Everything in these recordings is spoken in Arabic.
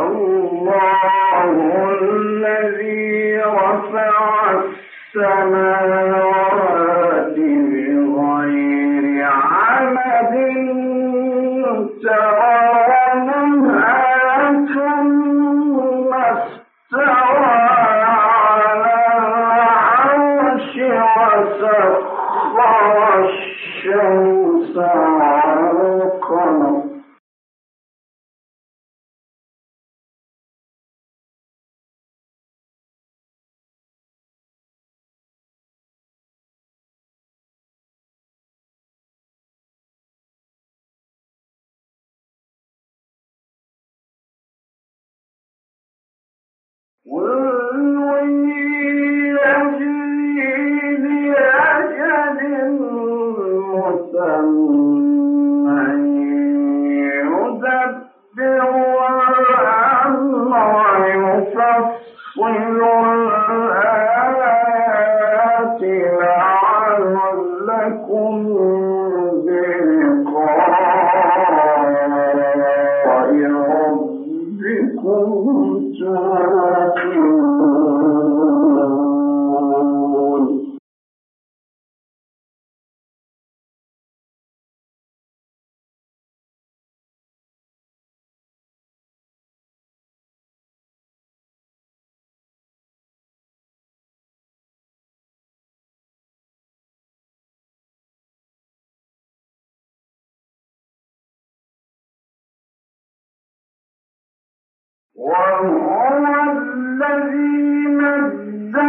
الله الذي رفع السماوات بغير عمد تعالى قل وهو الذي نزل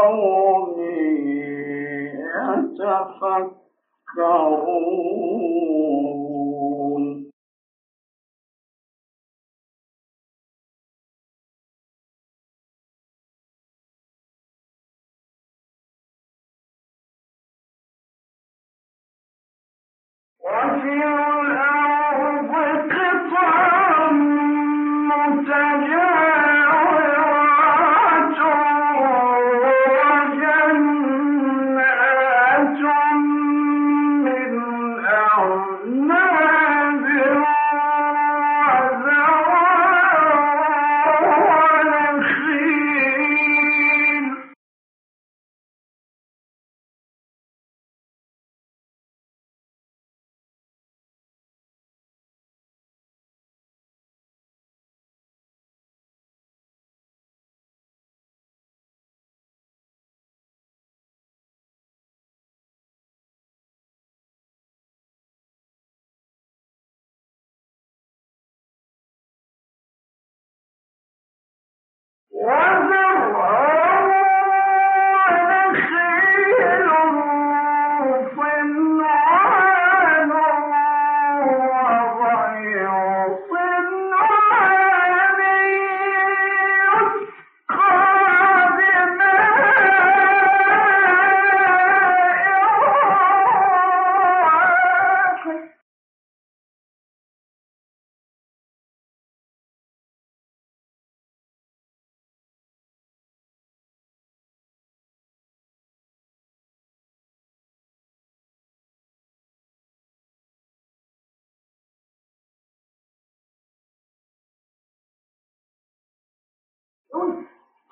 قوم يتفكرون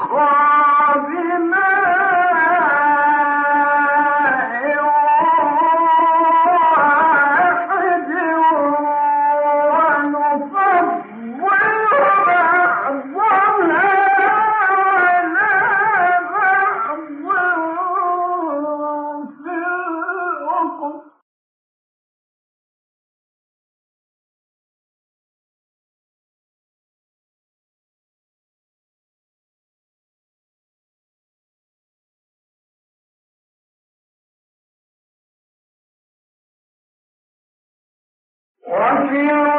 قابلا Dios.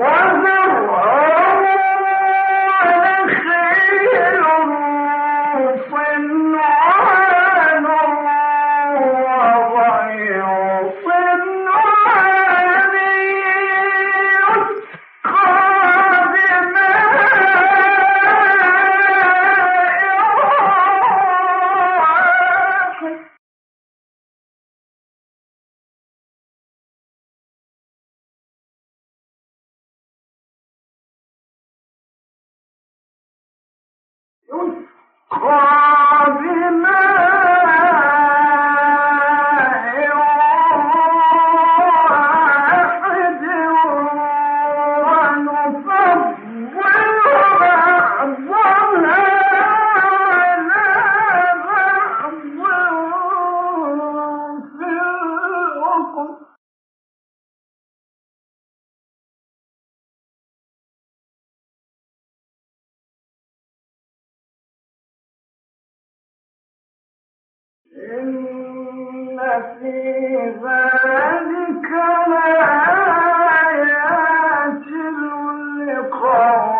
وما قابلا لقوم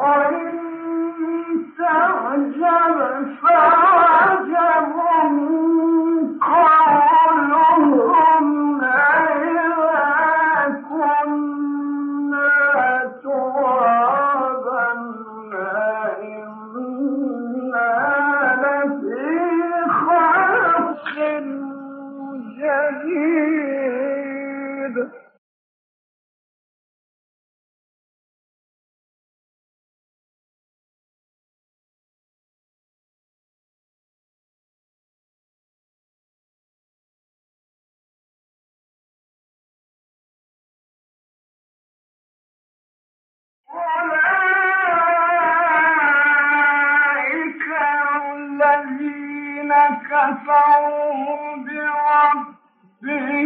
كفروا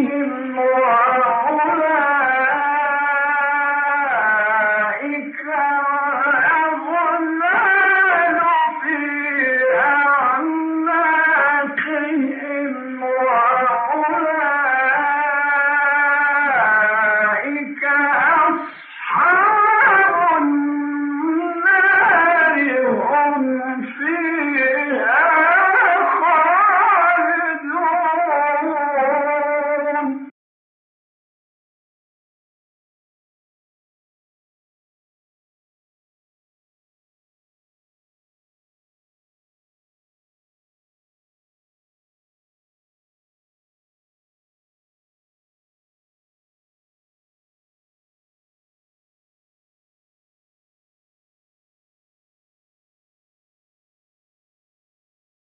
him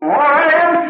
بربهم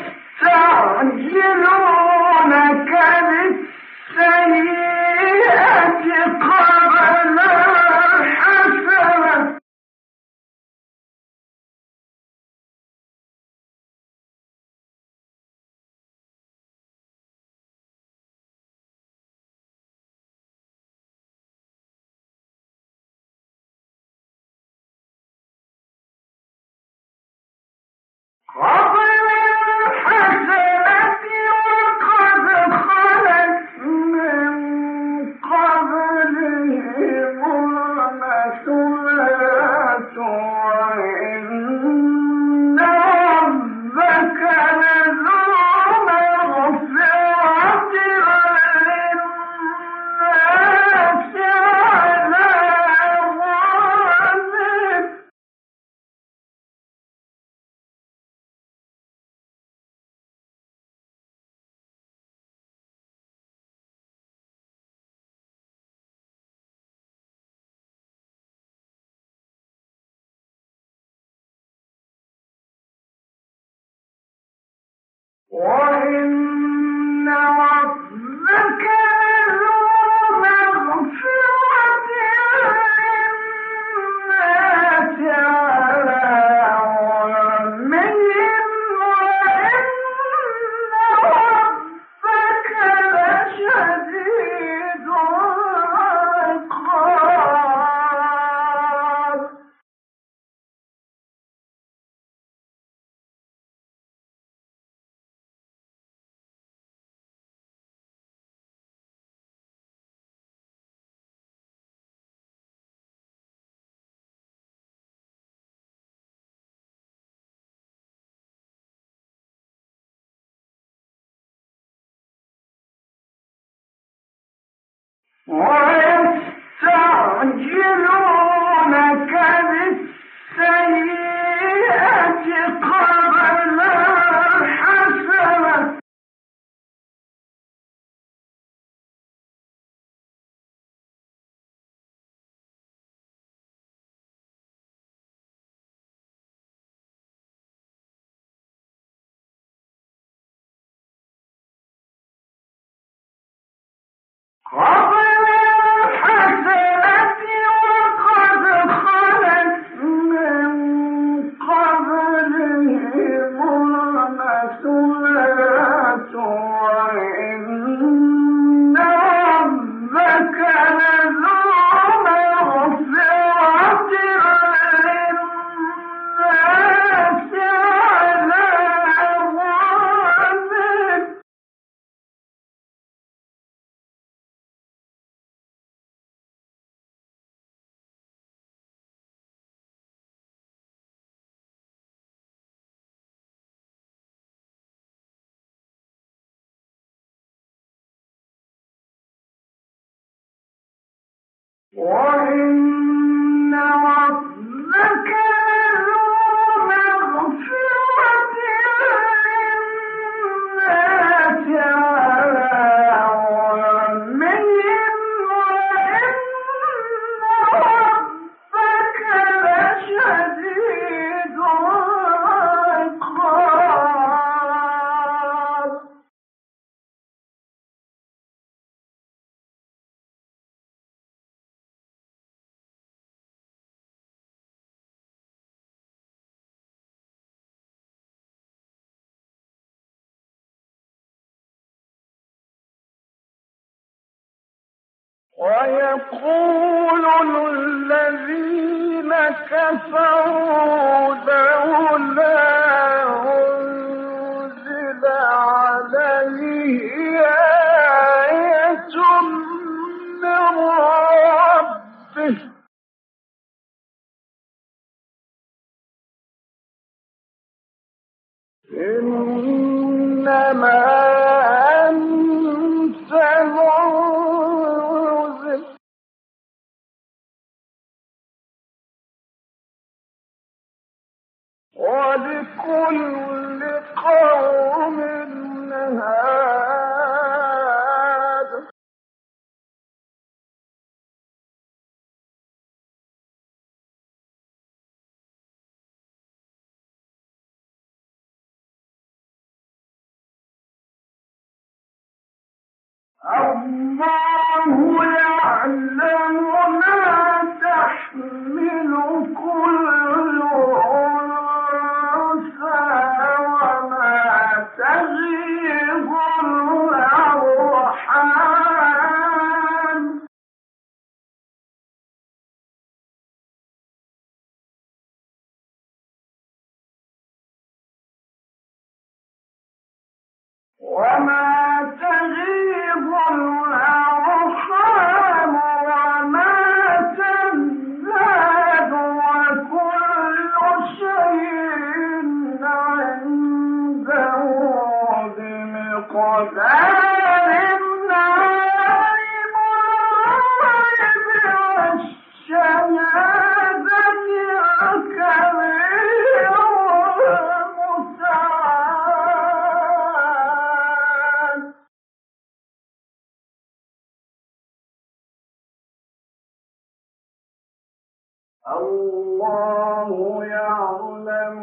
وإن ويستعجلونك وإن ربك ويقول الذين كفروا لولا أنزل عليه آية من ربه. إنما صدق الله العظيم